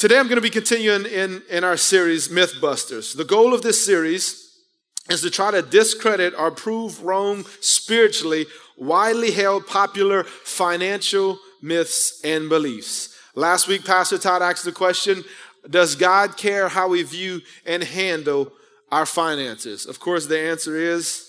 Today I'm going to be continuing in, in our series, Mythbusters. The goal of this series is to try to discredit or prove wrong spiritually widely held popular financial myths and beliefs. Last week, Pastor Todd asked the question Does God care how we view and handle our finances? Of course, the answer is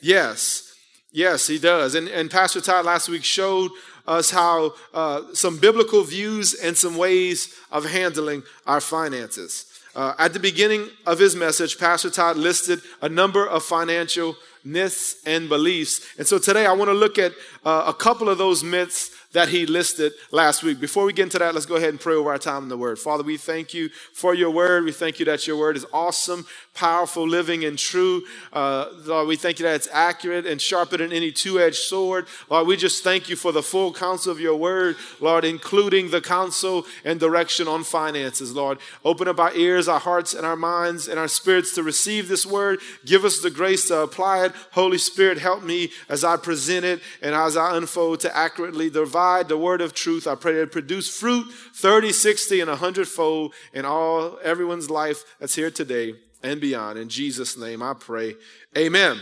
yes. Yes, he does. And, and Pastor Todd last week showed us how uh, some biblical views and some ways of handling our finances. Uh, at the beginning of his message, Pastor Todd listed a number of financial myths and beliefs. And so today I want to look at uh, a couple of those myths that he listed last week. Before we get into that, let's go ahead and pray over our time in the Word. Father, we thank you for your Word. We thank you that your Word is awesome, powerful, living, and true. Uh, Lord, we thank you that it's accurate and sharper than any two edged sword. Lord, we just thank you for the full counsel of your Word, Lord, including the counsel and direction on finances, Lord. Open up our ears, our hearts, and our minds and our spirits to receive this Word. Give us the grace to apply it. Holy Spirit, help me as I present it and as I unfold to accurately divide the word of truth. I pray that it produce fruit 30, 60, and 100 fold in all everyone's life that's here today and beyond. In Jesus' name I pray. Amen.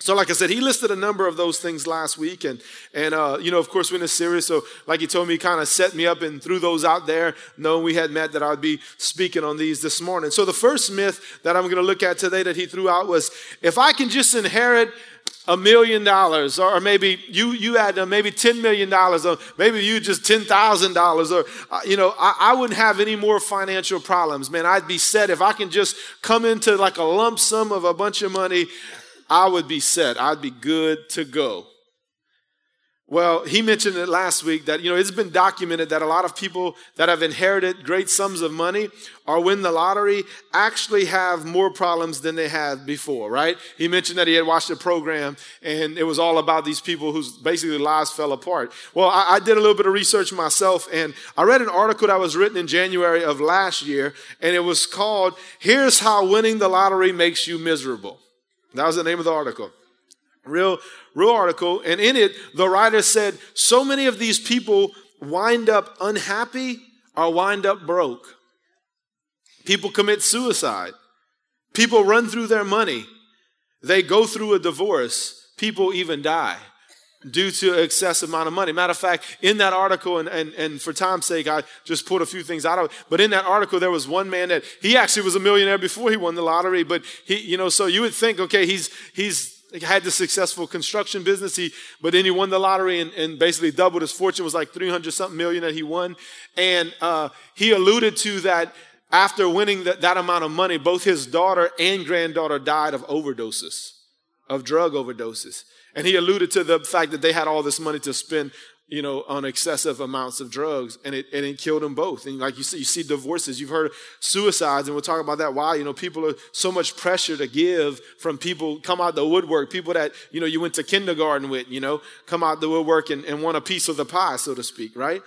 So, like I said, he listed a number of those things last week, and and uh, you know, of course, we're in a series. So, like he told me, he kind of set me up and threw those out there, knowing we had met that I'd be speaking on these this morning. So, the first myth that I'm going to look at today that he threw out was, if I can just inherit a million dollars, or maybe you you had uh, maybe ten million dollars, or maybe you just ten thousand dollars, or uh, you know, I, I, wouldn't have any more financial problems, man. I'd be set if I can just come into like a lump sum of a bunch of money. I would be set. I'd be good to go. Well, he mentioned it last week that, you know, it's been documented that a lot of people that have inherited great sums of money or win the lottery actually have more problems than they had before, right? He mentioned that he had watched a program and it was all about these people whose basically lives fell apart. Well, I, I did a little bit of research myself and I read an article that was written in January of last year and it was called, Here's How Winning the Lottery Makes You Miserable. That was the name of the article. Real, real article. And in it, the writer said, so many of these people wind up unhappy or wind up broke. People commit suicide. People run through their money. They go through a divorce. People even die due to excessive amount of money. Matter of fact, in that article, and, and, and for time's sake, I just pulled a few things out of it. But in that article, there was one man that he actually was a millionaire before he won the lottery. But he, you know, so you would think, okay, he's he's had the successful construction business. He, but then he won the lottery and, and basically doubled his fortune. It was like 300 something million that he won. And uh, he alluded to that after winning that, that amount of money, both his daughter and granddaughter died of overdoses, of drug overdoses. And he alluded to the fact that they had all this money to spend you know, on excessive amounts of drugs, and it, and it killed them both. And like you see, you see divorces, you've heard suicides, and we'll talk about that. Why? You know, people are so much pressure to give from people come out the woodwork, people that, you know, you went to kindergarten with, you know, come out the woodwork and, and want a piece of the pie, so to speak, right?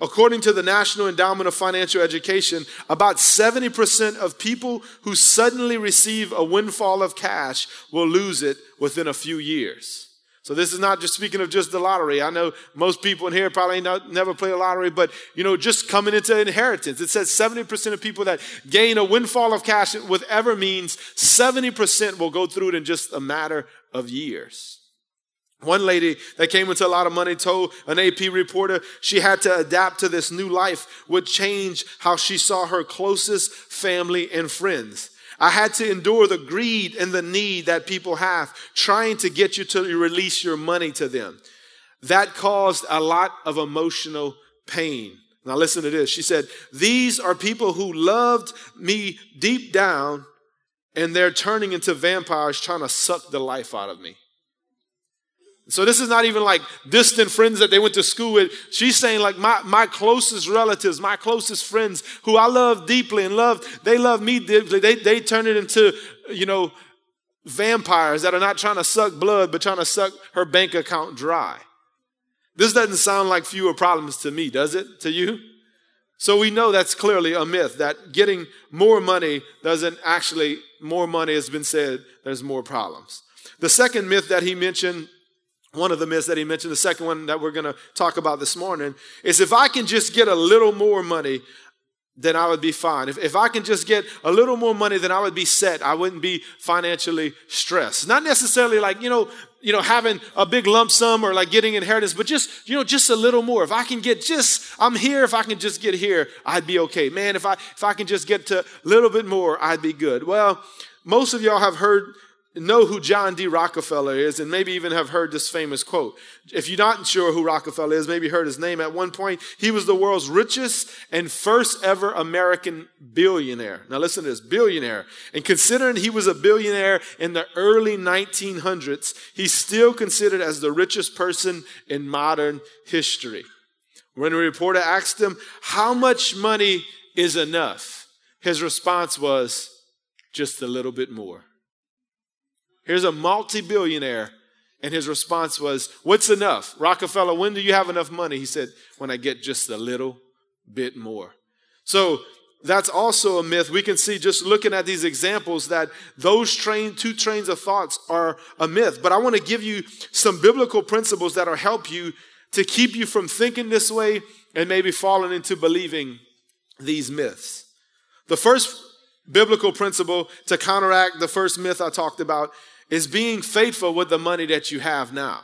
According to the National Endowment of Financial Education, about 70% of people who suddenly receive a windfall of cash will lose it within a few years. So this is not just speaking of just the lottery. I know most people in here probably not, never play a lottery, but you know, just coming into inheritance. It says 70% of people that gain a windfall of cash, whatever means, 70% will go through it in just a matter of years. One lady that came into a lot of money told an AP reporter she had to adapt to this new life would change how she saw her closest family and friends. I had to endure the greed and the need that people have trying to get you to release your money to them. That caused a lot of emotional pain. Now, listen to this. She said, These are people who loved me deep down, and they're turning into vampires trying to suck the life out of me. So this is not even like distant friends that they went to school with. She's saying like my, my closest relatives, my closest friends who I love deeply and love, they love me deeply. They, they turn it into, you know, vampires that are not trying to suck blood, but trying to suck her bank account dry. This doesn't sound like fewer problems to me, does it? To you? So we know that's clearly a myth that getting more money doesn't actually, more money has been said, there's more problems. The second myth that he mentioned one of the myths that he mentioned, the second one that we're going to talk about this morning, is if I can just get a little more money, then I would be fine. If, if I can just get a little more money, then I would be set. I wouldn't be financially stressed. Not necessarily like, you know, you know, having a big lump sum or like getting inheritance, but just, you know, just a little more. If I can get just, I'm here, if I can just get here, I'd be okay. Man, if I if I can just get to a little bit more, I'd be good. Well, most of y'all have heard know who John D. Rockefeller is and maybe even have heard this famous quote. If you're not sure who Rockefeller is, maybe heard his name at one point. He was the world's richest and first ever American billionaire. Now listen to this, billionaire. And considering he was a billionaire in the early 1900s, he's still considered as the richest person in modern history. When a reporter asked him, how much money is enough? His response was, just a little bit more. Here's a multi billionaire. And his response was, What's enough? Rockefeller, when do you have enough money? He said, When I get just a little bit more. So that's also a myth. We can see just looking at these examples that those train, two trains of thoughts are a myth. But I want to give you some biblical principles that will help you to keep you from thinking this way and maybe falling into believing these myths. The first biblical principle to counteract the first myth I talked about is being faithful with the money that you have now.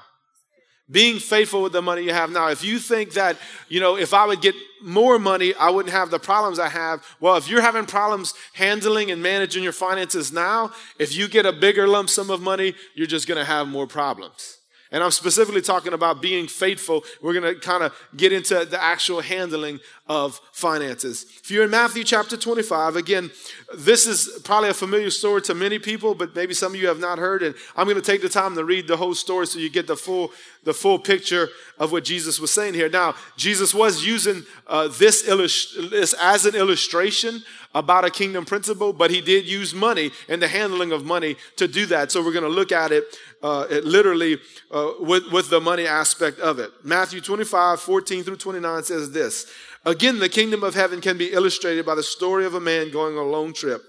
Being faithful with the money you have now. If you think that, you know, if I would get more money, I wouldn't have the problems I have. Well, if you're having problems handling and managing your finances now, if you get a bigger lump sum of money, you're just going to have more problems. And I'm specifically talking about being faithful. We're going to kind of get into the actual handling of finances. If you're in Matthew chapter 25, again, this is probably a familiar story to many people, but maybe some of you have not heard. And I'm going to take the time to read the whole story so you get the full, the full picture of what Jesus was saying here. Now, Jesus was using uh, this, illust- this as an illustration about a kingdom principle, but he did use money and the handling of money to do that. So we're going to look at it, uh, it literally uh, with, with the money aspect of it. Matthew 25, 14 through 29 says this. Again, the kingdom of heaven can be illustrated by the story of a man going on a long trip.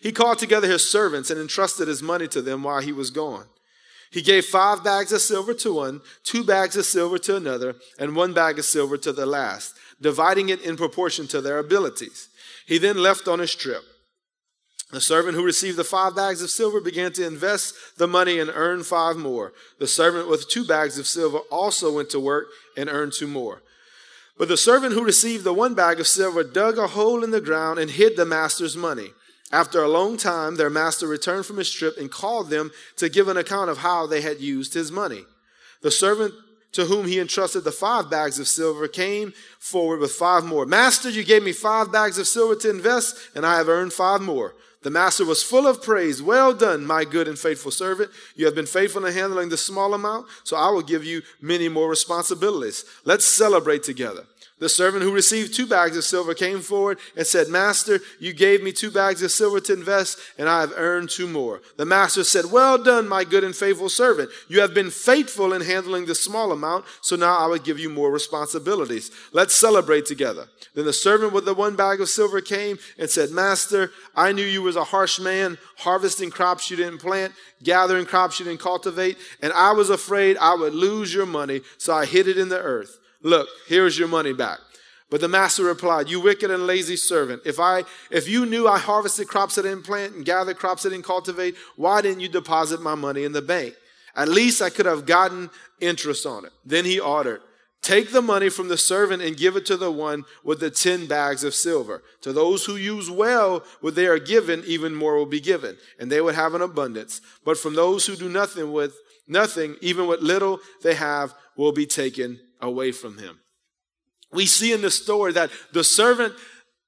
He called together his servants and entrusted his money to them while he was gone. He gave five bags of silver to one, two bags of silver to another, and one bag of silver to the last, dividing it in proportion to their abilities. He then left on his trip. The servant who received the five bags of silver began to invest the money and earn five more. The servant with two bags of silver also went to work and earned two more. But the servant who received the one bag of silver dug a hole in the ground and hid the master's money. After a long time, their master returned from his trip and called them to give an account of how they had used his money. The servant to whom he entrusted the five bags of silver came forward with five more. Master, you gave me five bags of silver to invest, and I have earned five more. The master was full of praise. Well done, my good and faithful servant. You have been faithful in handling the small amount, so I will give you many more responsibilities. Let's celebrate together. The servant who received two bags of silver came forward and said, Master, you gave me two bags of silver to invest, and I have earned two more. The master said, Well done, my good and faithful servant. You have been faithful in handling the small amount, so now I will give you more responsibilities. Let's celebrate together. Then the servant with the one bag of silver came and said, Master, I knew you was a harsh man, harvesting crops you didn't plant, gathering crops you didn't cultivate, and I was afraid I would lose your money, so I hid it in the earth. Look, here's your money back. But the master replied, You wicked and lazy servant, if I if you knew I harvested crops I didn't plant and gathered crops I didn't cultivate, why didn't you deposit my money in the bank? At least I could have gotten interest on it. Then he ordered, Take the money from the servant and give it to the one with the ten bags of silver. To those who use well what they are given, even more will be given, and they would have an abundance. But from those who do nothing with nothing, even what little they have, will be taken away from him. We see in the story that the servant,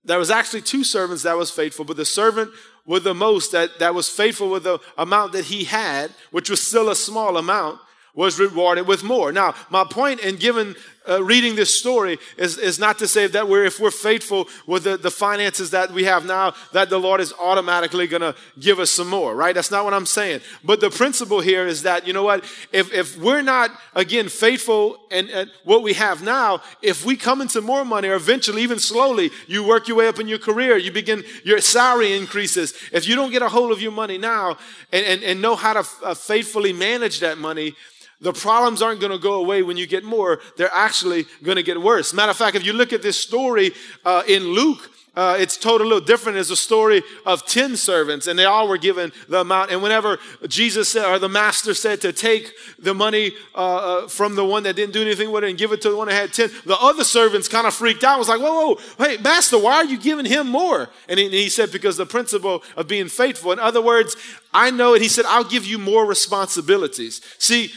there was actually two servants that was faithful, but the servant with the most that, that was faithful with the amount that he had, which was still a small amount, was rewarded with more. Now, my point in giving uh, reading this story is, is not to say that we're, if we're faithful with the, the finances that we have now, that the Lord is automatically going to give us some more, right? That's not what I'm saying. But the principle here is that, you know what? If, if we're not, again, faithful and, and what we have now, if we come into more money or eventually, even slowly, you work your way up in your career, you begin, your salary increases. If you don't get a hold of your money now and, and, and know how to uh, faithfully manage that money, the problems aren't going to go away when you get more. They're actually going to get worse. Matter of fact, if you look at this story uh, in Luke, uh, it's a little different. It's a story of 10 servants, and they all were given the amount. And whenever Jesus said, or the master said to take the money uh, uh from the one that didn't do anything with it and give it to the one that had 10, the other servants kind of freaked out. It Was like, whoa, whoa, hey, master, why are you giving him more? And he, and he said, because the principle of being faithful. In other words, I know it. He said, I'll give you more responsibilities. See,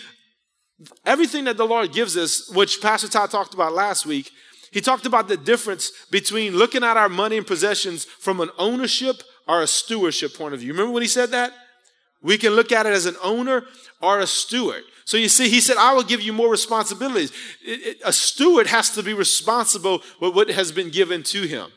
everything that the Lord gives us, which Pastor Todd talked about last week, he talked about the difference between looking at our money and possessions from an ownership or a stewardship point of view. Remember when he said that? We can look at it as an owner or a steward. So you see, he said, I will give you more responsibilities. It, it, a steward has to be responsible with what has been given to him.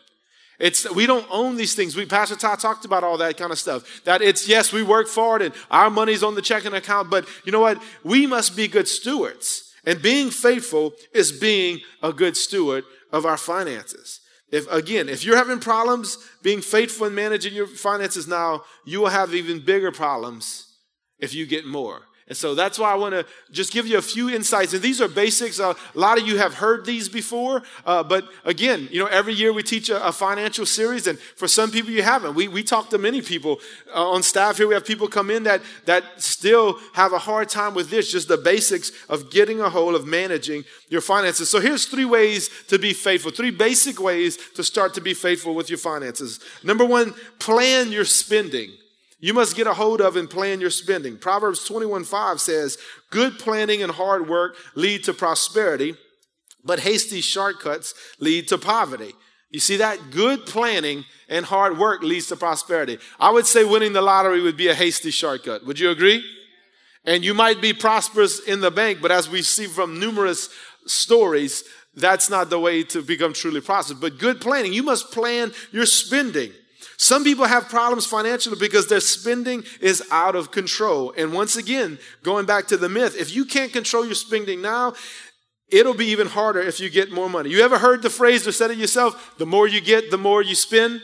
It's we don't own these things. We Pastor Todd talked about all that kind of stuff. That it's yes, we work for it and our money's on the checking account, but you know what? We must be good stewards. And being faithful is being a good steward of our finances. If again, if you're having problems being faithful in managing your finances now, you will have even bigger problems if you get more. And so that's why I want to just give you a few insights. And these are basics. Uh, a lot of you have heard these before. Uh, but again, you know, every year we teach a, a, financial series. And for some people, you haven't. We, we talk to many people uh, on staff here. We have people come in that, that still have a hard time with this, just the basics of getting a hold of managing your finances. So here's three ways to be faithful, three basic ways to start to be faithful with your finances. Number one, plan your spending you must get a hold of and plan your spending. Proverbs 21 5 says, Good planning and hard work lead to prosperity, but hasty shortcuts lead to poverty. You see that? Good planning and hard work leads to prosperity. I would say winning the lottery would be a hasty shortcut. Would you agree? And you might be prosperous in the bank, but as we see from numerous stories, that's not the way to become truly prosperous. But good planning, you must plan your spending. Some people have problems financially because their spending is out of control. And once again, going back to the myth, if you can't control your spending now, it'll be even harder if you get more money. You ever heard the phrase or said it yourself? The more you get, the more you spend.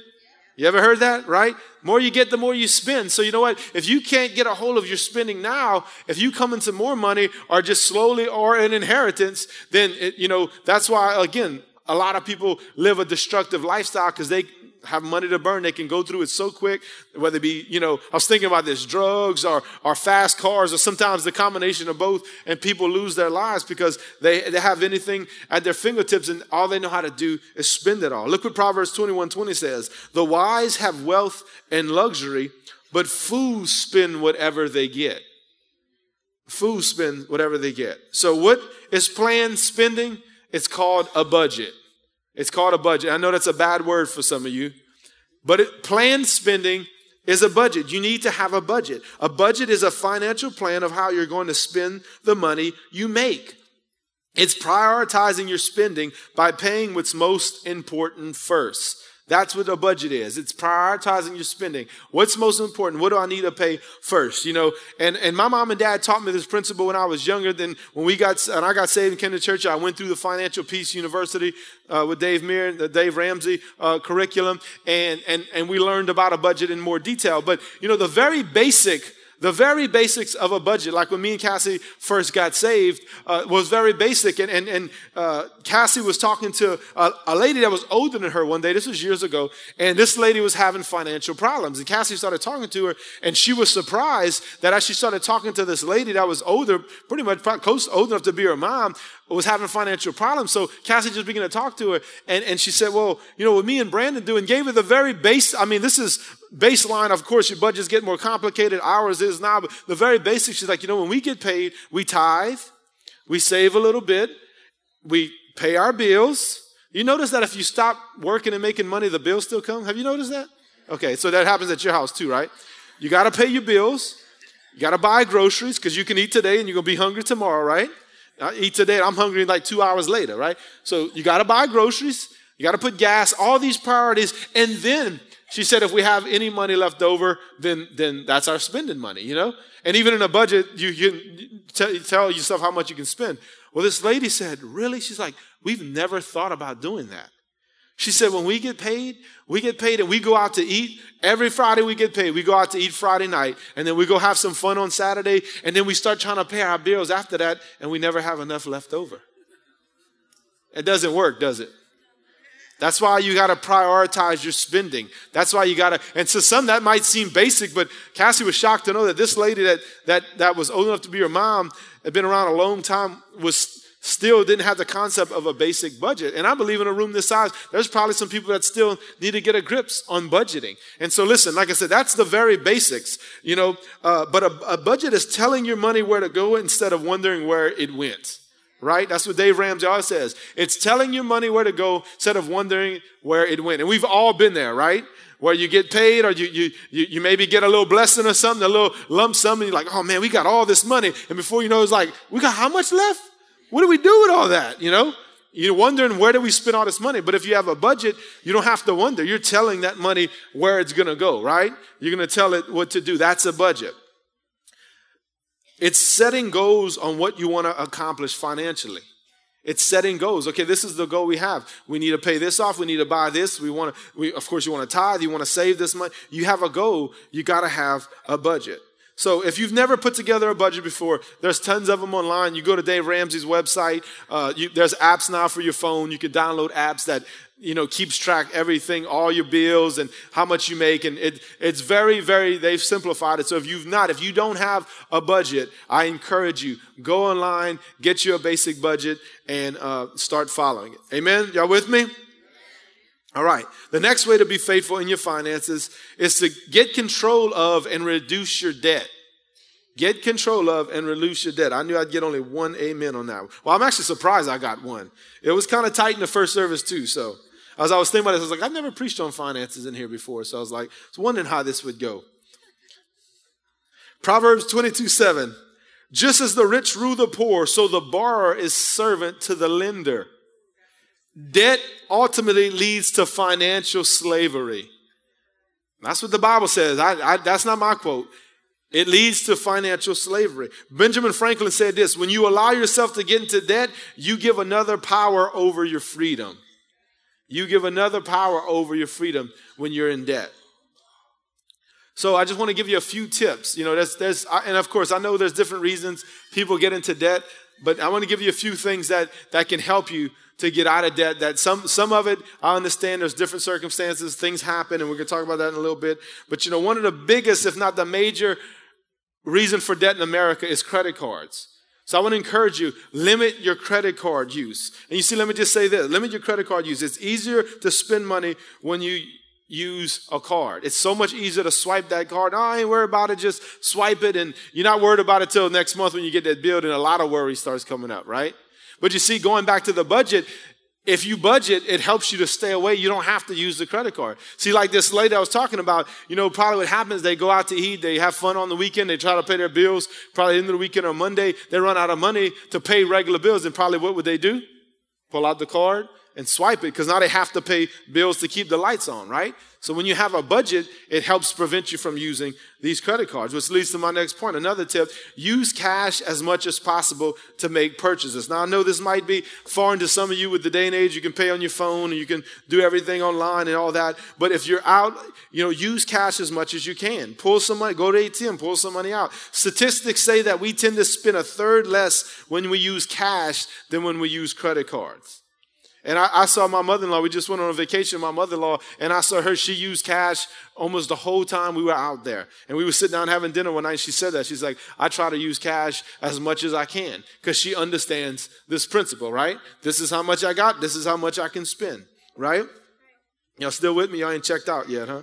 You ever heard that, right? More you get, the more you spend. So you know what? If you can't get a hold of your spending now, if you come into more money or just slowly or an inheritance, then it, you know that's why again a lot of people live a destructive lifestyle because they have money to burn. They can go through it so quick, whether it be, you know, I was thinking about this drugs or, or fast cars or sometimes the combination of both. And people lose their lives because they, they have anything at their fingertips and all they know how to do is spend it all. Look what Proverbs 21 20 says The wise have wealth and luxury, but fools spend whatever they get. Fools spend whatever they get. So, what is planned spending? It's called a budget. It's called a budget. I know that's a bad word for some of you, but it, planned spending is a budget. You need to have a budget. A budget is a financial plan of how you're going to spend the money you make. It's prioritizing your spending by paying what's most important first. That's what a budget is. It's prioritizing your spending. What's most important? What do I need to pay first? You know, and, and my mom and dad taught me this principle when I was younger than when we got, and I got saved and came to church. I went through the Financial Peace University uh, with Dave Meir, the Dave Ramsey uh, curriculum, and, and, and we learned about a budget in more detail. But, you know, the very basic the very basics of a budget, like when me and Cassie first got saved, uh, was very basic. And, and, and uh, Cassie was talking to a, a, lady that was older than her one day. This was years ago. And this lady was having financial problems. And Cassie started talking to her, and she was surprised that as she started talking to this lady that was older, pretty much close, old enough to be her mom, was having financial problems. So Cassie just began to talk to her, and, and she said, Well, you know, what me and Brandon do, and gave her the very base. I mean, this is baseline. Of course, your budgets get more complicated. Ours is now, but the very basics, she's like, You know, when we get paid, we tithe, we save a little bit, we pay our bills. You notice that if you stop working and making money, the bills still come? Have you noticed that? Okay, so that happens at your house too, right? You got to pay your bills. You got to buy groceries because you can eat today and you're going to be hungry tomorrow, right? I eat today, I'm hungry like two hours later, right? So you got to buy groceries, you got to put gas, all these priorities, and then she said, if we have any money left over, then then that's our spending money, you know. And even in a budget, you can tell, tell yourself how much you can spend. Well, this lady said, really? She's like, we've never thought about doing that. She said, when we get paid, we get paid and we go out to eat. Every Friday we get paid. We go out to eat Friday night and then we go have some fun on Saturday and then we start trying to pay our bills after that and we never have enough left over. It doesn't work, does it? That's why you got to prioritize your spending. That's why you got to, and to some that might seem basic, but Cassie was shocked to know that this lady that, that, that was old enough to be her mom, had been around a long time, was still didn't have the concept of a basic budget. And I believe in a room this size, there's probably some people that still need to get a grips on budgeting. And so listen, like I said, that's the very basics, you know, uh, but a, a budget is telling your money where to go instead of wondering where it went right? That's what Dave Ramsey always says. It's telling your money where to go instead of wondering where it went. And we've all been there, right? Where you get paid or you, you, you, you maybe get a little blessing or something, a little lump sum, and you're like, oh man, we got all this money. And before you know, it's like, we got how much left? What do we do with all that? You know? You're wondering where do we spend all this money? But if you have a budget, you don't have to wonder. You're telling that money where it's to go, right? You're to tell it what to do. That's a budget. It's setting goals on what you want to accomplish financially. It's setting goals. Okay, this is the goal we have. We need to pay this off. We need to buy this. We want to, we, of course, you want to tithe. You want to save this money. You have a goal. You got to have a budget. So if you've never put together a budget before, there's tons of them online. You go to Dave Ramsey's website. Uh, you, there's apps now for your phone. You can download apps that you know keeps track everything, all your bills and how much you make, and it, it's very, very. They've simplified it. So if you've not, if you don't have a budget, I encourage you go online, get you a basic budget, and uh, start following it. Amen. Y'all with me? All right. The next way to be faithful in your finances is to get control of and reduce your debt. Get control of and reduce your debt. I knew I'd get only one amen on that. Well, I'm actually surprised I got one. It was kind of tight in the first service too. So as I was thinking about this, I was like, I've never preached on finances in here before. So I was like, I was wondering how this would go. Proverbs 22 7. Just as the rich rule the poor, so the borrower is servant to the lender. Debt ultimately leads to financial slavery. That's what the Bible says. I, I, that's not my quote. It leads to financial slavery. Benjamin Franklin said this when you allow yourself to get into debt, you give another power over your freedom. You give another power over your freedom when you're in debt. So I just want to give you a few tips. You know, there's, there's, and of course, I know there's different reasons people get into debt, but I want to give you a few things that, that can help you to get out of debt. That some some of it, I understand. There's different circumstances, things happen, and we're going to talk about that in a little bit. But you know, one of the biggest, if not the major, reason for debt in America is credit cards. So I want to encourage you, limit your credit card use. And you see, let me just say this limit your credit card use. It's easier to spend money when you use a card. It's so much easier to swipe that card. Oh, I ain't worried about it. Just swipe it. And you're not worried about it till next month when you get that bill. And a lot of worry starts coming up, right? But you see, going back to the budget, if you budget, it helps you to stay away. You don't have to use the credit card. See, like this lady I was talking about, you know, probably what happens, they go out to eat, they have fun on the weekend, they try to pay their bills, probably into the weekend or Monday, they run out of money to pay regular bills, and probably what would they do? Pull out the card and swipe it, because now they have to pay bills to keep the lights on, right? So when you have a budget, it helps prevent you from using these credit cards, which leads to my next point. Another tip, use cash as much as possible to make purchases. Now I know this might be foreign to some of you with the day and age. You can pay on your phone and you can do everything online and all that. But if you're out, you know, use cash as much as you can. Pull some money, go to ATM, pull some money out. Statistics say that we tend to spend a third less when we use cash than when we use credit cards. And I, I saw my mother in law. We just went on a vacation, my mother in law, and I saw her. She used cash almost the whole time we were out there. And we were sitting down having dinner one night. She said that. She's like, I try to use cash as much as I can because she understands this principle, right? This is how much I got. This is how much I can spend, right? Y'all still with me? Y'all ain't checked out yet, huh?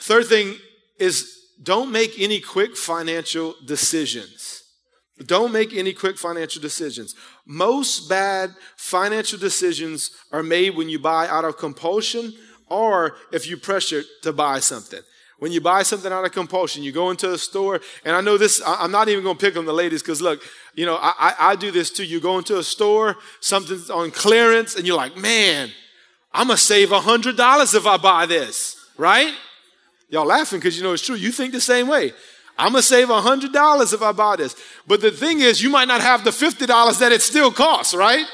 Third thing is don't make any quick financial decisions. Don't make any quick financial decisions. Most bad financial decisions are made when you buy out of compulsion or if you pressure to buy something. When you buy something out of compulsion, you go into a store, and I know this, I'm not even gonna pick on the ladies because look, you know, I, I, do this too. You go into a store, something's on clearance, and you're like, man, I'm gonna save a $100 if I buy this, right? Y'all laughing because you know it's true. You think the same way. I'm gonna save $100 if I buy this. But the thing is, you might not have the $50 that it still costs, right?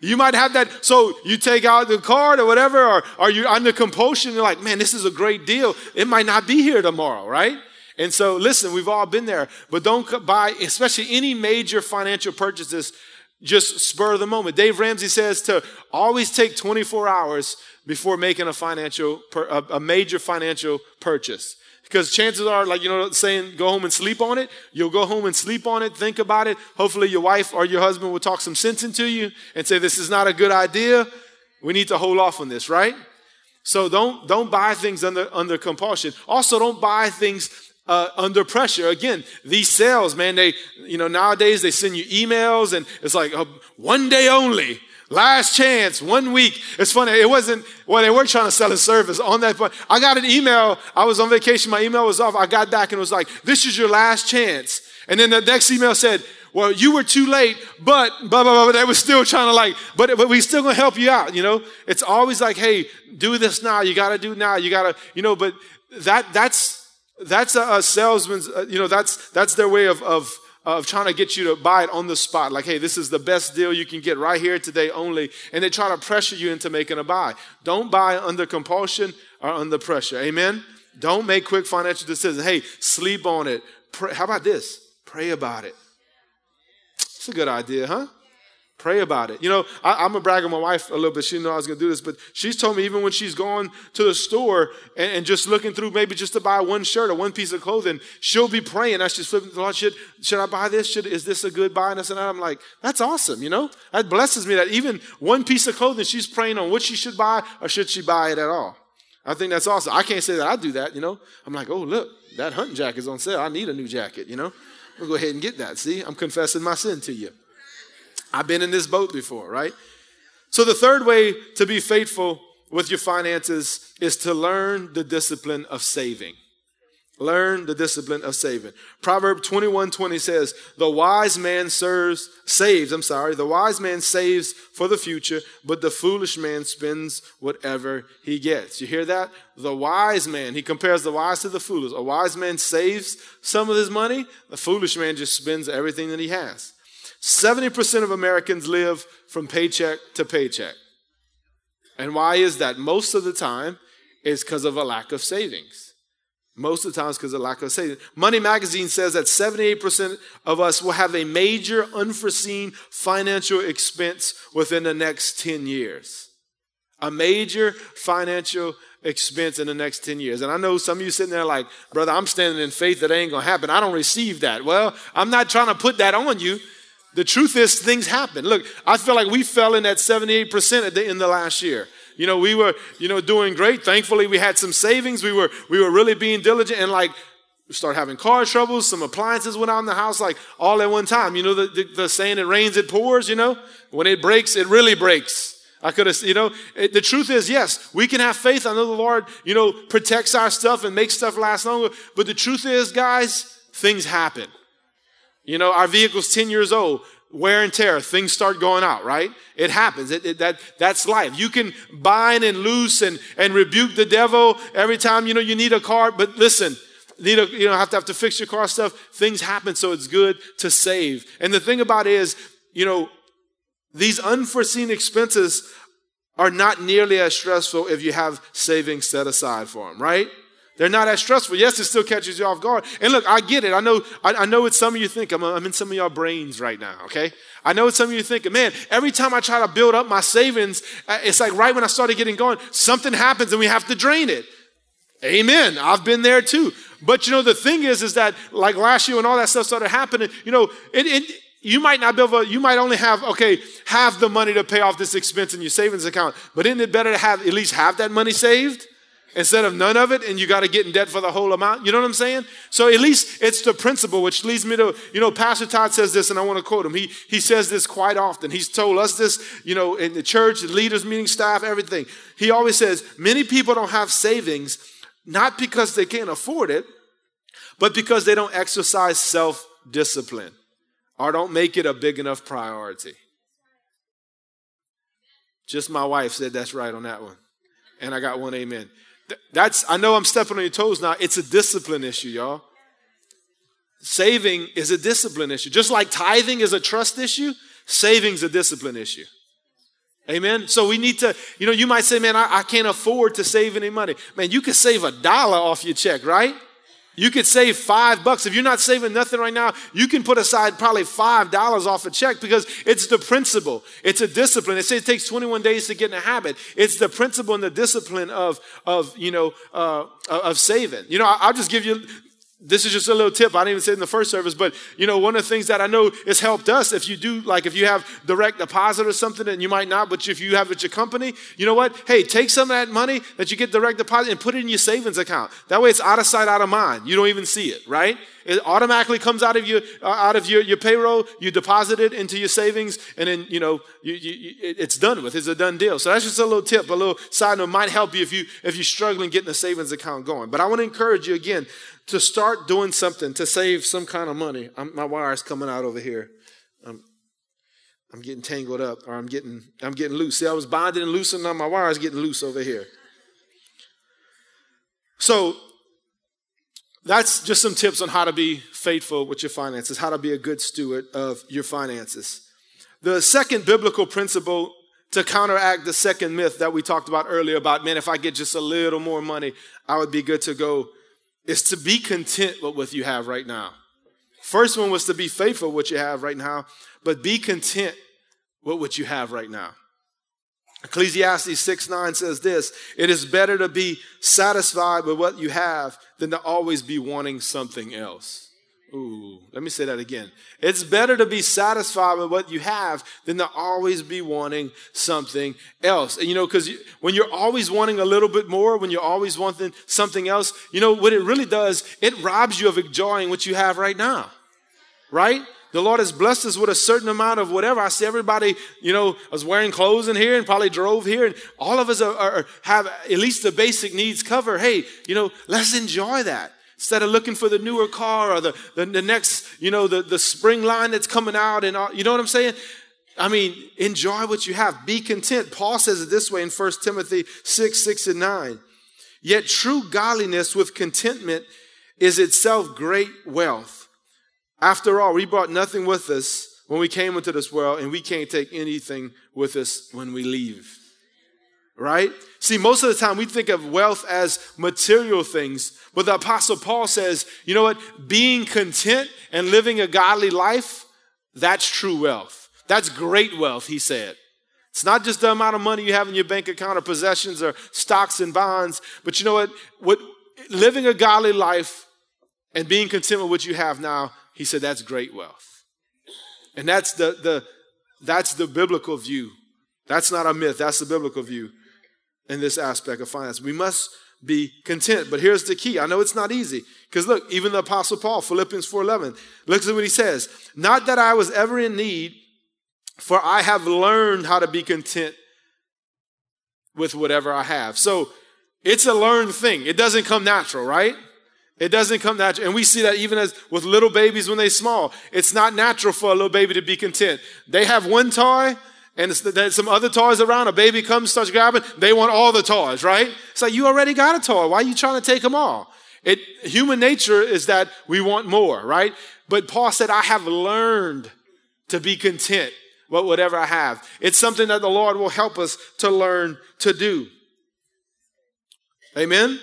You might have that. So you take out the card or whatever, or are you under compulsion? You're like, man, this is a great deal. It might not be here tomorrow, right? And so, listen, we've all been there, but don't buy, especially any major financial purchases, just spur of the moment. Dave Ramsey says to always take 24 hours before making a financial, a major financial purchase. Because chances are, like, you know, saying go home and sleep on it, you'll go home and sleep on it, think about it. Hopefully, your wife or your husband will talk some sense into you and say, This is not a good idea. We need to hold off on this, right? So don't, don't buy things under, under compulsion. Also, don't buy things uh, under pressure. Again, these sales, man, they, you know, nowadays they send you emails and it's like uh, one day only. Last chance, one week. It's funny. It wasn't, well, they were trying to sell a service on that point. I got an email. I was on vacation. My email was off. I got back and it was like, this is your last chance. And then the next email said, well, you were too late, but blah, blah, blah, but they were still trying to like, but, but we still gonna help you out, you know? It's always like, hey, do this now. You gotta do now. You gotta, you know, but that, that's, that's a, a salesman's, uh, you know, that's, that's their way of, of, of trying to get you to buy it on the spot. Like, hey, this is the best deal you can get right here today only. And they try to pressure you into making a buy. Don't buy under compulsion or under pressure. Amen? Don't make quick financial decisions. Hey, sleep on it. Pray. How about this? Pray about it. It's a good idea, huh? Pray about it. You know, I, am to brag on my wife a little bit. She didn't know I was to do this, but she's told me even when she's gone to the store and, and, just looking through maybe just to buy one shirt or one piece of clothing, she'll be praying as she's flipping through, should, should I buy this? Should, is this a good buy? And, I'm like, that's awesome, you know? That blesses me that even one piece of clothing, she's praying on what she should buy or should she buy it at all. I think that's awesome. I can't say that I do that, you know? I'm like, oh, look, that hunting jacket's on sale. I need a new jacket, you know? I'll go ahead and get that. See, I'm confessing my sin to you. I've been in this boat before, right? So the third way to be faithful with your finances is to learn the discipline of saving. Learn the discipline of saving. Proverb 21 20 says, The wise man serves, saves, I'm sorry, the wise man saves for the future, but the foolish man spends whatever he gets. You hear that? The wise man, he compares the wise to the foolish. A wise man saves some of his money, the foolish man just spends everything that he has. 70% of Americans live from paycheck to paycheck. And why is that? Most of the time, it's because of a lack of savings. Most of the time, it's because of lack of savings. Money Magazine says that 78% of us will have a major unforeseen financial expense within the next 10 years. A major financial expense in the next 10 years. And I know some of you sitting there like, brother, I'm standing in faith that ain't to happen. I don't receive that. Well, I'm not trying to put that on you. The truth is, things happen. Look, I feel like we fell in that 78% at the end of last year. You know, we were, you know, doing great. Thankfully, we had some savings. We were, we were really being diligent and like, we started having car troubles. Some appliances went out in the house, like all at one time. You know, the, the, the saying, it rains, it pours, you know? When it breaks, it really breaks. I could have, you know, it, the truth is, yes, we can have faith. I know the Lord, you know, protects our stuff and makes stuff last longer. But the truth is, guys, things happen. You know, our vehicle's 10 years old, wear and tear, things start going out, right? It happens. It, it, that, that's life. You can bind and loose and, and rebuke the devil every time, you know, you need a car. But listen, need a, you know, have to have to fix your car stuff. Things happen, so it's good to save. And the thing about it is, you know, these unforeseen expenses are not nearly as stressful if you have savings set aside for them, right? They're not as stressful. Yes, it still catches you off guard. And look, I get it. I know, I, I know what some of you think. I'm, I'm in some of your brains right now, okay? I know what some of you thinking, man, every time I try to build up my savings, uh, it's like right when I started getting going, something happens and we have to drain it. Amen. I've been there too. But you know, the thing is, is that like last year when all that stuff started happening, you know, it, it you might not be able you might only have, okay, have the money to pay off this expense in your savings account. But isn't it better to have at least have that money saved? Instead of none of it and you got to get in debt for the whole amount. You know what I'm saying? So at least it's the principle, which leads me to, you know, Pastor Todd says this and I want to quote him. He, he says this quite often. He's told us this, you know, in the church, the leaders, meeting staff, everything. He always says, many people don't have savings, not because they can't afford it, but because they don't exercise self discipline or don't make it a big enough priority. Just my wife said that's right on that one. And I got one amen. That's, I know I'm stepping on your toes now. It's a discipline issue, y'all. Saving is a discipline issue. Just like tithing is a trust issue, saving's a discipline issue. Amen. So we need to, you know, you might say, man, I, I can't afford to save any money. Man, you can save a dollar off your check, right? You could save five bucks. If you're not saving nothing right now, you can put aside probably five dollars off a check because it's the principle. It's a discipline. It says it takes 21 days to get in a habit. It's the principle and the discipline of, of you know, uh, of saving. You know, I'll just give you this is just a little tip. I didn't even say it in the first service, but you know, one of the things that I know has helped us, if you do, like if you have direct deposit or something, and you might not, but if you have it at your company, you know what? Hey, take some of that money that you get direct deposit and put it in your savings account. That way it's out of sight, out of mind. You don't even see it, right? It automatically comes out of your uh, out of your, your payroll. You deposit it into your savings, and then you know you, you, it's done with. It's a done deal. So that's just a little tip, a little side note might help you if you if you're struggling getting a savings account going. But I want to encourage you again to start doing something to save some kind of money. I'm, my wire's coming out over here. I'm, I'm getting tangled up, or I'm getting I'm getting loose. See, I was bonded and loosened, now my wire's getting loose over here. So that's just some tips on how to be faithful with your finances, how to be a good steward of your finances. The second biblical principle to counteract the second myth that we talked about earlier about, man, if I get just a little more money, I would be good to go is to be content with what you have right now. First one was to be faithful with what you have right now, but be content with what you have right now. Ecclesiastes 6 9 says this It is better to be satisfied with what you have than to always be wanting something else. Ooh, let me say that again. It's better to be satisfied with what you have than to always be wanting something else. And you know, because you, when you're always wanting a little bit more, when you're always wanting something else, you know, what it really does, it robs you of enjoying what you have right now. Right? The Lord has blessed us with a certain amount of whatever. I see everybody, you know, was wearing clothes in here and probably drove here, and all of us are, are, have at least the basic needs covered. Hey, you know, let's enjoy that. Instead of looking for the newer car or the, the, the next, you know, the, the spring line that's coming out and all, you know what I'm saying? I mean, enjoy what you have. Be content. Paul says it this way in 1 Timothy 6, 6 and 9. Yet true godliness with contentment is itself great wealth. After all, we brought nothing with us when we came into this world, and we can't take anything with us when we leave right? See, most of the time we think of wealth as material things, but the Apostle Paul says, you know what? Being content and living a godly life, that's true wealth. That's great wealth, he said. It's not just the amount of money you have in your bank account or possessions or stocks and bonds, but you know what? What living a godly life and being content with what you have now, he said that's great wealth. And that's the, the that's the biblical view. That's not a myth, that's the biblical view in this aspect of finance. We must be content. But here's the key. I know it's not easy. Because look, even the Apostle Paul, Philippians 4.11, looks at what he says. Not that I was ever in need, for I have learned how to be content with whatever I have. So it's a learned thing. It doesn't come natural, right? It doesn't come natural. And we see that even as with little babies when they're small. It's not natural for a little baby to be content. They have one toy, and there's some other toys around, a baby comes, starts grabbing, they want all the toys, right? It's like, you already got a toy. Why are you trying to take them all? It, human nature is that we want more, right? But Paul said, I have learned to be content with whatever I have. It's something that the Lord will help us to learn to do. Amen?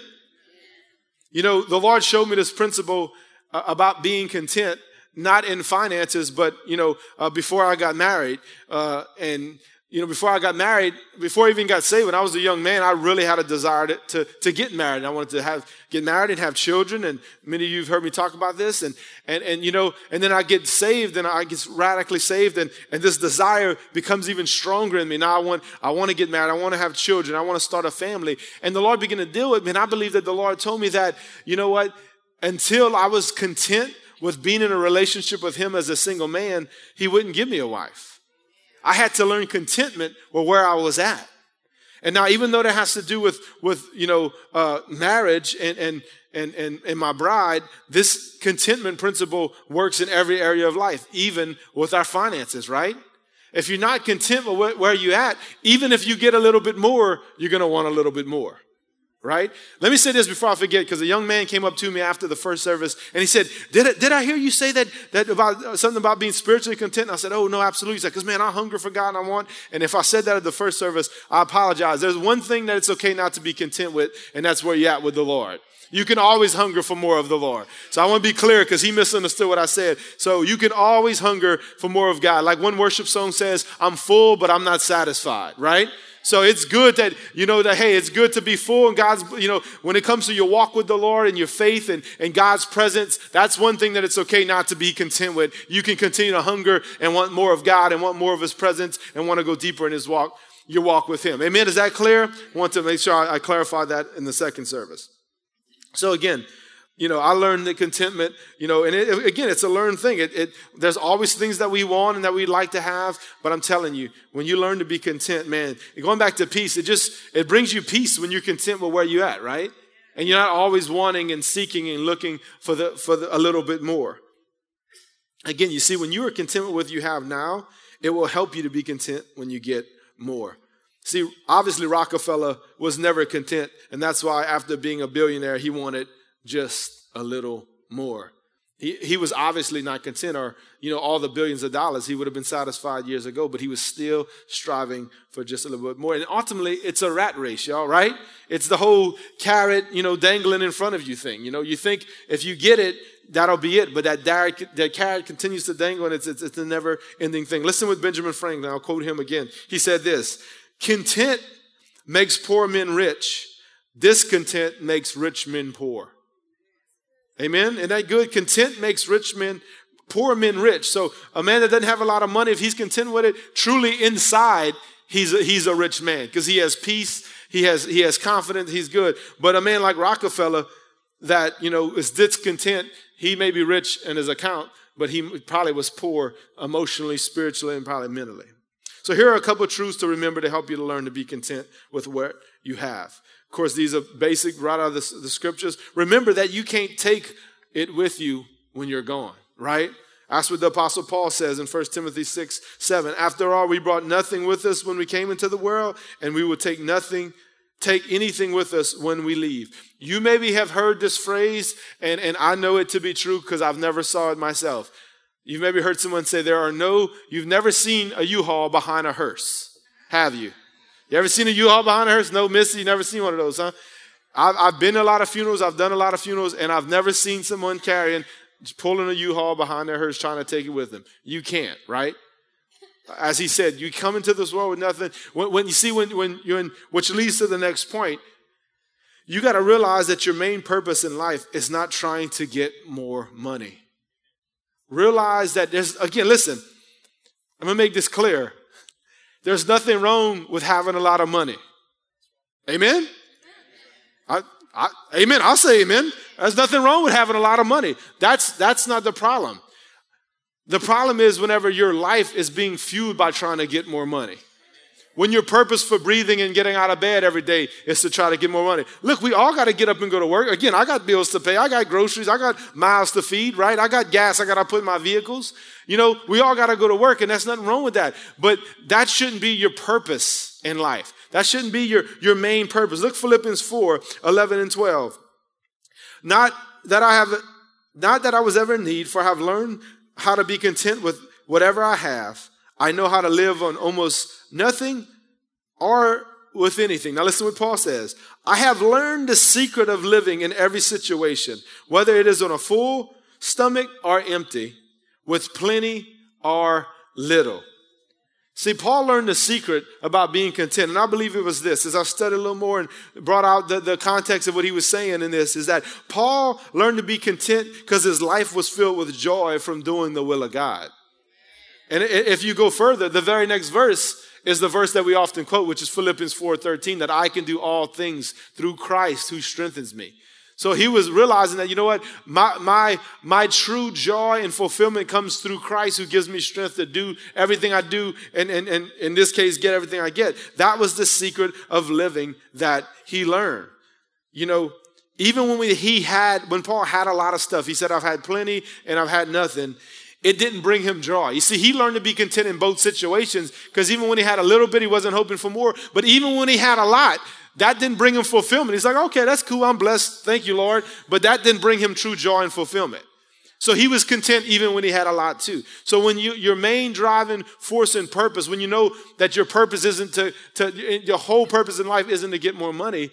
You know, the Lord showed me this principle uh, about being content not in finances, but you know, uh, before I got married, uh, and you know, before I got married, before I even got saved, when I was a young man, I really had a desire to, to, to get married. I wanted to have get married and have children, and many of you have heard me talk about this, and and and you know, and then I get saved, and I get radically saved, and and this desire becomes even stronger in me. Now I want I want to get married, I want to have children, I want to start a family, and the Lord began to deal with me. And I believe that the Lord told me that you know what, until I was content with being in a relationship with him as a single man, he wouldn't give me a wife. I had to learn contentment with where I was at. And now, even though that has to do with, with you know, uh, marriage and, and, and, and, and my bride, this contentment principle works in every area of life, even with our finances, right? If you're not content with where you're at, even if you get a little bit more, you're going to want a little bit more. Right? Let me say this before I forget, because a young man came up to me after the first service and he said, Did I, did I hear you say that, that about uh, something about being spiritually content? And I said, Oh, no, absolutely. He said, Because man, I hunger for God and I want. And if I said that at the first service, I apologize. There's one thing that it's okay not to be content with, and that's where you're at with the Lord. You can always hunger for more of the Lord. So I want to be clear because he misunderstood what I said. So you can always hunger for more of God. Like one worship song says, I'm full, but I'm not satisfied, right? So it's good that, you know, that, hey, it's good to be full and God's, you know, when it comes to your walk with the Lord and your faith and, and God's presence, that's one thing that it's okay not to be content with. You can continue to hunger and want more of God and want more of His presence and want to go deeper in His walk, your walk with Him. Amen. Is that clear? I want to make sure I, I clarify that in the second service. So again, you know, I learned the contentment, you know, and it, again, it's a learned thing. It, it, there's always things that we want and that we'd like to have, but I'm telling you, when you learn to be content, man, going back to peace, it just, it brings you peace when you're content with where you're at, right? And you're not always wanting and seeking and looking for the, for the, a little bit more. Again, you see, when you are content with what you have now, it will help you to be content when you get more. See, obviously Rockefeller was never content, and that's why after being a billionaire, he wanted just a little more. He, he was obviously not content, or, you know, all the billions of dollars. He would have been satisfied years ago, but he was still striving for just a little bit more. And ultimately, it's a rat race, y'all, right? It's the whole carrot, you know, dangling in front of you thing. You know, you think if you get it, that'll be it. But that, that carrot continues to dangle, and it's, it's, it's a never ending thing. Listen with Benjamin Franklin. I'll quote him again. He said this Content makes poor men rich, discontent makes rich men poor. Amen. Isn't that good? Content makes rich men, poor men rich. So a man that doesn't have a lot of money, if he's content with it, truly inside, he's a, he's a rich man because he has peace, he has he has confidence, he's good. But a man like Rockefeller that you know is discontent, he may be rich in his account, but he probably was poor emotionally, spiritually, and probably mentally. So here are a couple truths to remember to help you to learn to be content with what you have. Course, these are basic right out of the, the scriptures. Remember that you can't take it with you when you're gone, right? That's what the Apostle Paul says in 1 Timothy 6 7. After all, we brought nothing with us when we came into the world, and we will take nothing, take anything with us when we leave. You maybe have heard this phrase, and, and I know it to be true because I've never saw it myself. You've maybe heard someone say, There are no, you've never seen a U Haul behind a hearse, have you? You ever seen a U-Haul behind a hearse? No, Missy, you never seen one of those, huh? I've, I've been to a lot of funerals, I've done a lot of funerals, and I've never seen someone carrying, pulling a U-Haul behind their hearse trying to take it with them. You can't, right? As he said, you come into this world with nothing. When, when you see, when, when you're in, which leads to the next point, you got to realize that your main purpose in life is not trying to get more money. Realize that there's, again, listen, I'm going to make this clear. There's nothing wrong with having a lot of money. Amen? I, I, amen. I'll say amen. There's nothing wrong with having a lot of money. That's, that's not the problem. The problem is whenever your life is being fueled by trying to get more money. When your purpose for breathing and getting out of bed every day is to try to get more money. Look, we all got to get up and go to work. Again, I got bills to pay. I got groceries. I got miles to feed, right? I got gas I got to put in my vehicles. You know, we all got to go to work and that's nothing wrong with that. But that shouldn't be your purpose in life. That shouldn't be your, your main purpose. Look Philippians 4, 11 and 12. Not that I have, not that I was ever in need, for I have learned how to be content with whatever I have. I know how to live on almost nothing or with anything. Now, listen to what Paul says. I have learned the secret of living in every situation, whether it is on a full stomach or empty, with plenty or little. See, Paul learned the secret about being content, and I believe it was this. As I studied a little more and brought out the, the context of what he was saying in this, is that Paul learned to be content because his life was filled with joy from doing the will of God. And if you go further, the very next verse is the verse that we often quote, which is Philippians 4:13, that I can do all things through Christ who strengthens me. So he was realizing that, you know what, my, my, my true joy and fulfillment comes through Christ who gives me strength to do everything I do, and, and, and in this case, get everything I get. That was the secret of living that he learned. You know, even when we, he had, when Paul had a lot of stuff, he said, I've had plenty and I've had nothing it didn't bring him joy. You see, he learned to be content in both situations because even when he had a little bit, he wasn't hoping for more. But even when he had a lot, that didn't bring him fulfillment. He's like, okay, that's cool. I'm blessed. Thank you, Lord. But that didn't bring him true joy and fulfillment. So he was content even when he had a lot too. So when you, your main driving force and purpose, when you know that your purpose isn't to, to, your whole purpose in life isn't to get more money,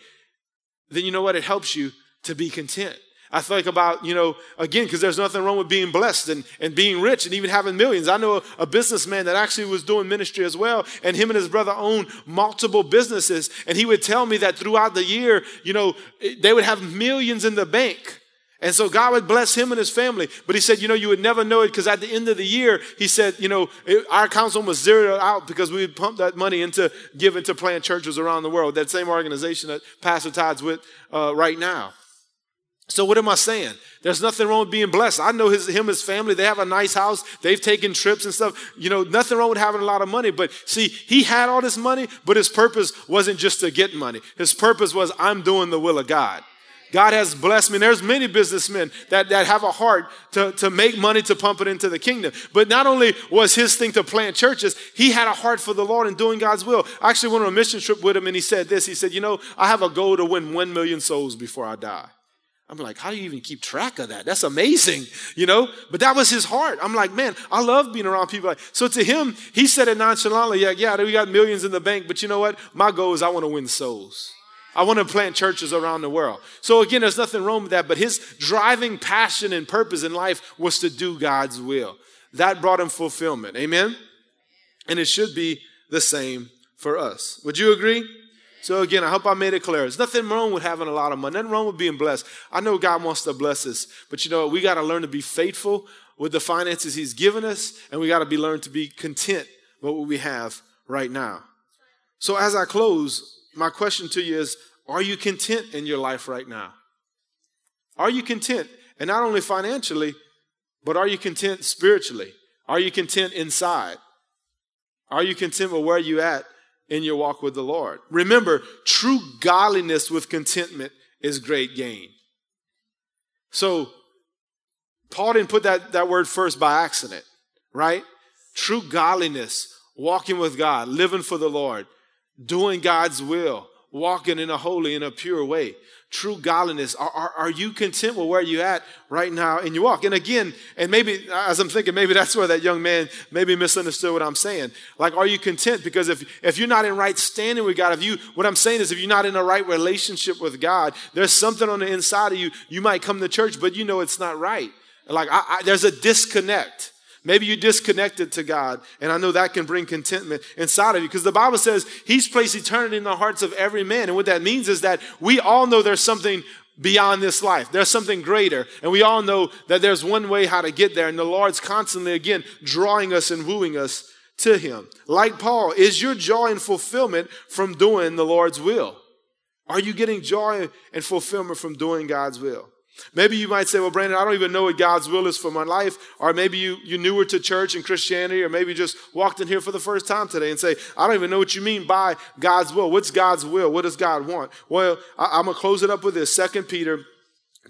then you know what? It helps you to be content. I think about, you know, again, because there's nothing wrong with being blessed and, and being rich and even having millions. I know a, a, businessman that actually was doing ministry as well, and him and his brother owned multiple businesses. And he would tell me that throughout the year, you know, they would have millions in the bank. And so God would bless him and his family. But he said, you know, you would never know it because at the end of the year, he said, you know, it, our accounts almost zeroed out because we would pump that money into giving to plant churches around the world. That same organization that Pastor Todd's with uh, right now. So what am I saying? There's nothing wrong with being blessed. I know his, him, his family, they have a nice house. They've taken trips and stuff. You know, nothing wrong with having a lot of money. But see, he had all this money, but his purpose wasn't just to get money. His purpose was, I'm doing the will of God. God has blessed me. And There's many businessmen that, that have a heart to, to make money to pump it into the kingdom. But not only was his thing to plant churches, he had a heart for the Lord and doing God's will. I actually went on a mission trip with him and he said this. He said, You know, I have a goal to win one million souls before I die. I'm like, how do you even keep track of that? That's amazing, you know? But that was his heart. I'm like, man, I love being around people like so to him, he said it nonchalantly, yeah, yeah, we got millions in the bank, but you know what? My goal is I want to win souls. I want to plant churches around the world. So again, there's nothing wrong with that, but his driving passion and purpose in life was to do God's will. That brought him fulfillment. Amen? And it should be the same for us. Would you agree? So again, I hope I made it clear. There's nothing wrong with having a lot of money. Nothing wrong with being blessed. I know God wants to bless us, but you know we got to learn to be faithful with the finances He's given us, and we got to be learn to be content with what we have right now. So as I close, my question to you is: Are you content in your life right now? Are you content, and not only financially, but are you content spiritually? Are you content inside? Are you content with where you at in your walk with the Lord. Remember, true godliness with contentment is great gain. So, Paul didn't put that, that word first by accident, right? True godliness, walking with God, living for the Lord, doing God's will, walking in a holy and a pure way true godliness? Are, are, are, you content with where you're at right now in your walk? And again, and maybe as I'm thinking, maybe that's where that young man maybe misunderstood what I'm saying. Like, are you content? Because if, if you're not in right standing with God, if you, what I'm saying is if you're not in a right relationship with God, there's something on the inside of you. You might come to church, but you know it's not right. Like, I, I, there's a disconnect. Maybe you disconnected to God, and I know that can bring contentment inside of you because the Bible says He's placed eternity in the hearts of every man. And what that means is that we all know there's something beyond this life. There's something greater. And we all know that there's one way how to get there. And the Lord's constantly, again, drawing us and wooing us to Him. Like Paul, is your joy and fulfillment from doing the Lord's will? Are you getting joy and fulfillment from doing God's will? Maybe you might say, well, Brandon, I don't even know what God's will is for my life. Or maybe you, you newer to church and Christianity, or maybe just walked in here for the first time today and say, I don't even know what you mean by God's will. What's God's will? What does God want? Well, I, am going to close it up with this. Second Peter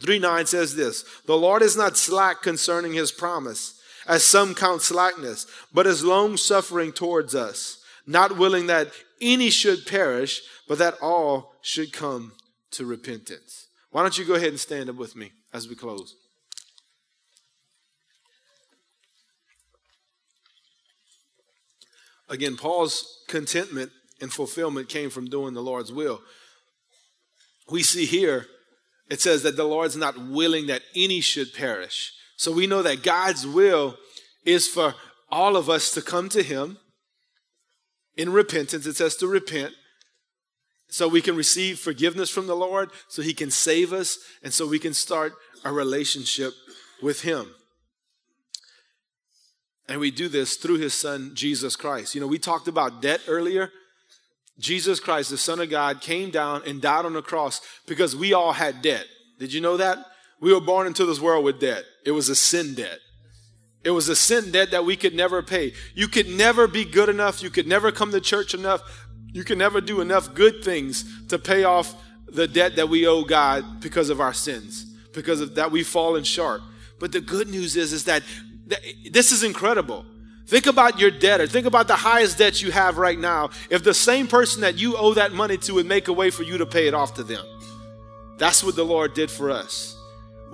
3 9 says this The Lord is not slack concerning his promise, as some count slackness, but is long suffering towards us, not willing that any should perish, but that all should come to repentance. Why don't you go ahead and stand up with me as we close? Again, Paul's contentment and fulfillment came from doing the Lord's will. We see here, it says that the Lord's not willing that any should perish. So we know that God's will is for all of us to come to Him in repentance. It says to repent so we can receive forgiveness from the Lord, so He can save us, and so we can start a relationship with Him. And we do this through His Son, Jesus Christ. You know, we talked about debt earlier. Jesus Christ, the Son of God, came down and died on the cross because we all had debt. Did you know that? We were born into this world with debt. It was a sin debt. It was a sin debt that we could never pay. You could never be good enough. You could never come to church enough. You can never do enough good things to pay off the debt that we owe God because of our sins, because of that we've fallen short. But the good news is, is that, this is incredible Think about your debtor. Think about the highest debt you have right now. If the same person that you owe that money to would make a way for you to pay it off to them. That's what the Lord did for us.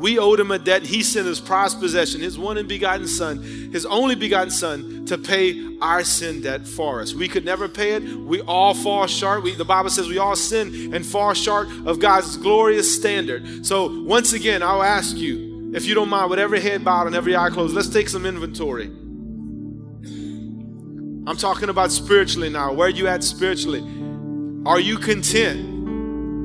We owed him a debt. He sent his prized possession, his one and begotten son, his only begotten son, to pay our sin debt for us. We could never pay it. We all fall short. We, the Bible says we all sin and fall short of God's glorious standard. So once again, I'll ask you, if you don't mind, with every head bowed and every eye closed, let's take some inventory. I'm talking about spiritually now. Where are you at spiritually? Are you content?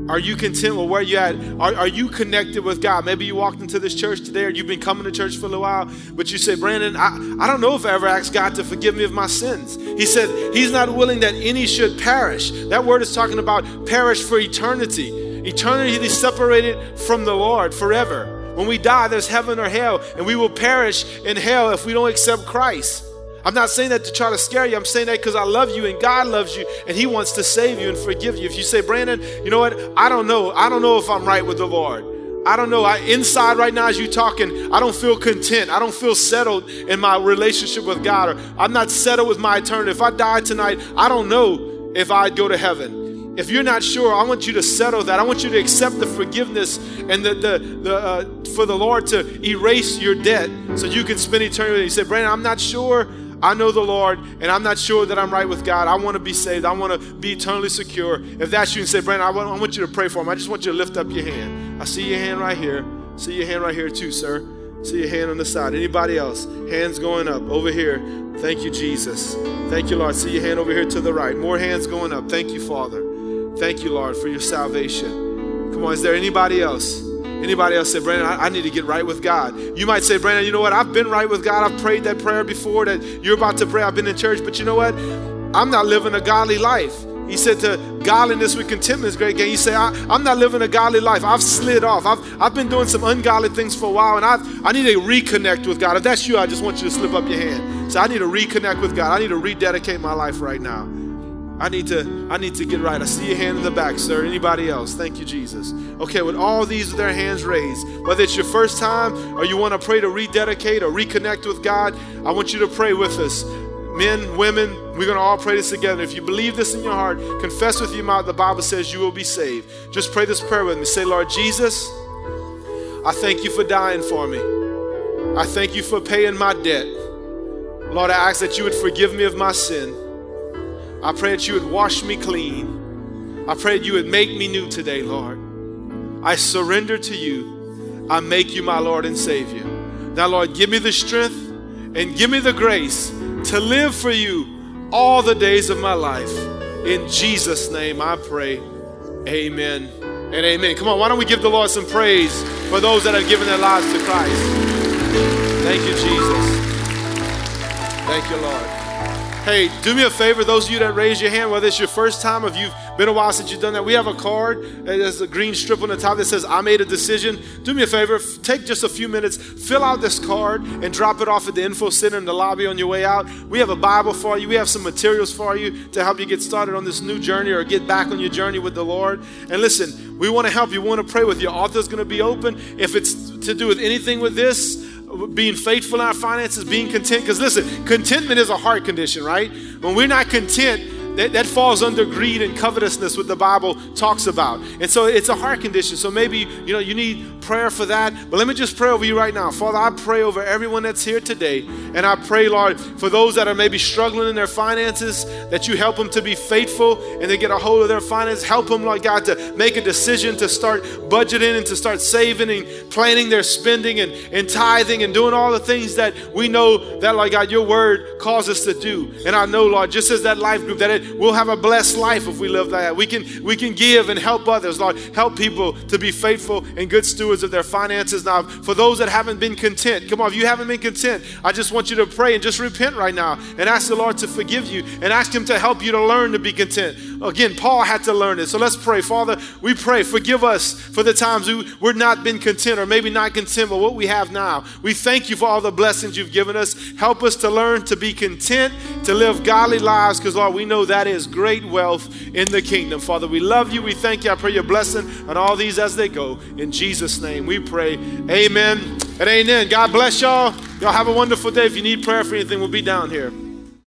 Are you content with where you at? Are, are you connected with God? Maybe you walked into this church today or you've been coming to church for a while, but you say, Brandon, I, I don't know if I ever asked God to forgive me of my sins. He said, He's not willing that any should perish. That word is talking about perish for eternity. Eternity separated from the Lord forever. When we die, there's heaven or hell, and we will perish in hell if we don't accept Christ. I'm not saying that to try to scare you. I'm saying that because I love you and God loves you and He wants to save you and forgive you. If you say, Brandon, you know what? I don't know. I don't know if I'm right with the Lord. I don't know. I, inside right now, as you talking, I don't feel content. I don't feel settled in my relationship with God. Or I'm not settled with my eternity. If I die tonight, I don't know if I'd go to heaven. If you're not sure, I want you to settle that. I want you to accept the forgiveness and the, the, the uh, for the Lord to erase your debt so you can spend eternity. You say, Brandon, I'm not sure I know the Lord and I'm not sure that I'm right with God. I want to be saved. I want to be eternally secure. If that's you and say, Brandon, I want, I want you to pray for him. I just want you to lift up your hand. I see your hand right here. See your hand right here too, sir. See your hand on the side. Anybody else? Hands going up over here. Thank you, Jesus. Thank you, Lord. See your hand over here to the right. More hands going up. Thank you, Father. Thank you, Lord, for your salvation. Come on, is there anybody else? Anybody else say, Brandon, I, I, need to get right with God? You might say, Brandon, you know what? I've been right with God. I've prayed that prayer before that you're about to pray. I've been in church, but you know what? I'm not living a godly life. He said to godliness with contentment is great gain. You say, I, am not living a godly life. I've slid off. I've, I've been doing some ungodly things for a while, and I've, I need to reconnect with God. If that's you, I just want you to slip up your hand. So I need to reconnect with God. I need to rededicate my life right now. I need to I need to get right. I see your hand in the back, sir. Anybody else? Thank you, Jesus. Okay, with all these with their hands raised, whether it's your first time or you want to pray to rededicate or reconnect with God, I want you to pray with us. Men, women, we're going to all pray this together. If you believe this in your heart, confess with your mouth, the Bible says you will be saved. Just pray this prayer with me. Say, Lord Jesus, I thank you for dying for me. I thank you for paying my debt. Lord, I ask that you would forgive me of my sin. I pray that you would wash me clean. I pray that you would make me new today, Lord. I surrender to you. I make you my Lord and Savior. Now, Lord, give me the strength and give me the grace to live for you all the days of my life. In Jesus' name I pray. Amen and amen. Come on, why don't we give the Lord some praise for those that have given their lives to Christ? Thank you, Jesus. Thank you, Lord. Hey, do me a favor, those of you that raise your hand, whether it's your first time or you've been a while since you've done that, we have a card. Uh, there's a green strip on the top that says, I made a decision. Do me a favor, take just a few minutes, fill out this card, and drop it off at the info center in the lobby on your way out. We have a Bible for you, we have some materials for you to help you get started on this new journey or get back on your journey with the Lord. And listen, we want to help you, we want to pray with you. Author's going to be open. If it's to do with anything with this, being faithful in our finances, being content. Because listen, contentment is a heart condition, right? When we're not content, that, that falls under greed and covetousness, what the Bible talks about. And so it's a heart condition. So maybe you know you need prayer for that. But let me just pray over you right now. Father, I pray over everyone that's here today. And I pray, Lord, for those that are maybe struggling in their finances, that you help them to be faithful and they get a hold of their finances. Help them, Lord God, to make a decision to start budgeting and to start saving and planning their spending and, and tithing and doing all the things that we know that, Lord God, your word calls us to do. And I know, Lord, just as that life group, that it we'll have a blessed life if we live that. We can, we can give and help others, Lord. Help people to be faithful and good stewards of their finances. Now, for those that haven't been content, come on, if you haven't been content, I just want you to pray and just repent right now and ask the Lord to forgive you and ask Him to help you to learn to be content. Again, Paul had to learn it. So let's pray. Father, we pray, forgive us for the times we, we're not been content or maybe not content with what we have now. We thank you for all the blessings you've given us. Help us to learn to be content, to live godly lives, because Lord, we know that is great wealth in the kingdom. Father, we love you. We thank you. I pray your blessing on all these as they go. In Jesus' name we pray. Amen And amen. God bless y'all. Y'all have a wonderful day. If you need prayer for anything, we'll be down here.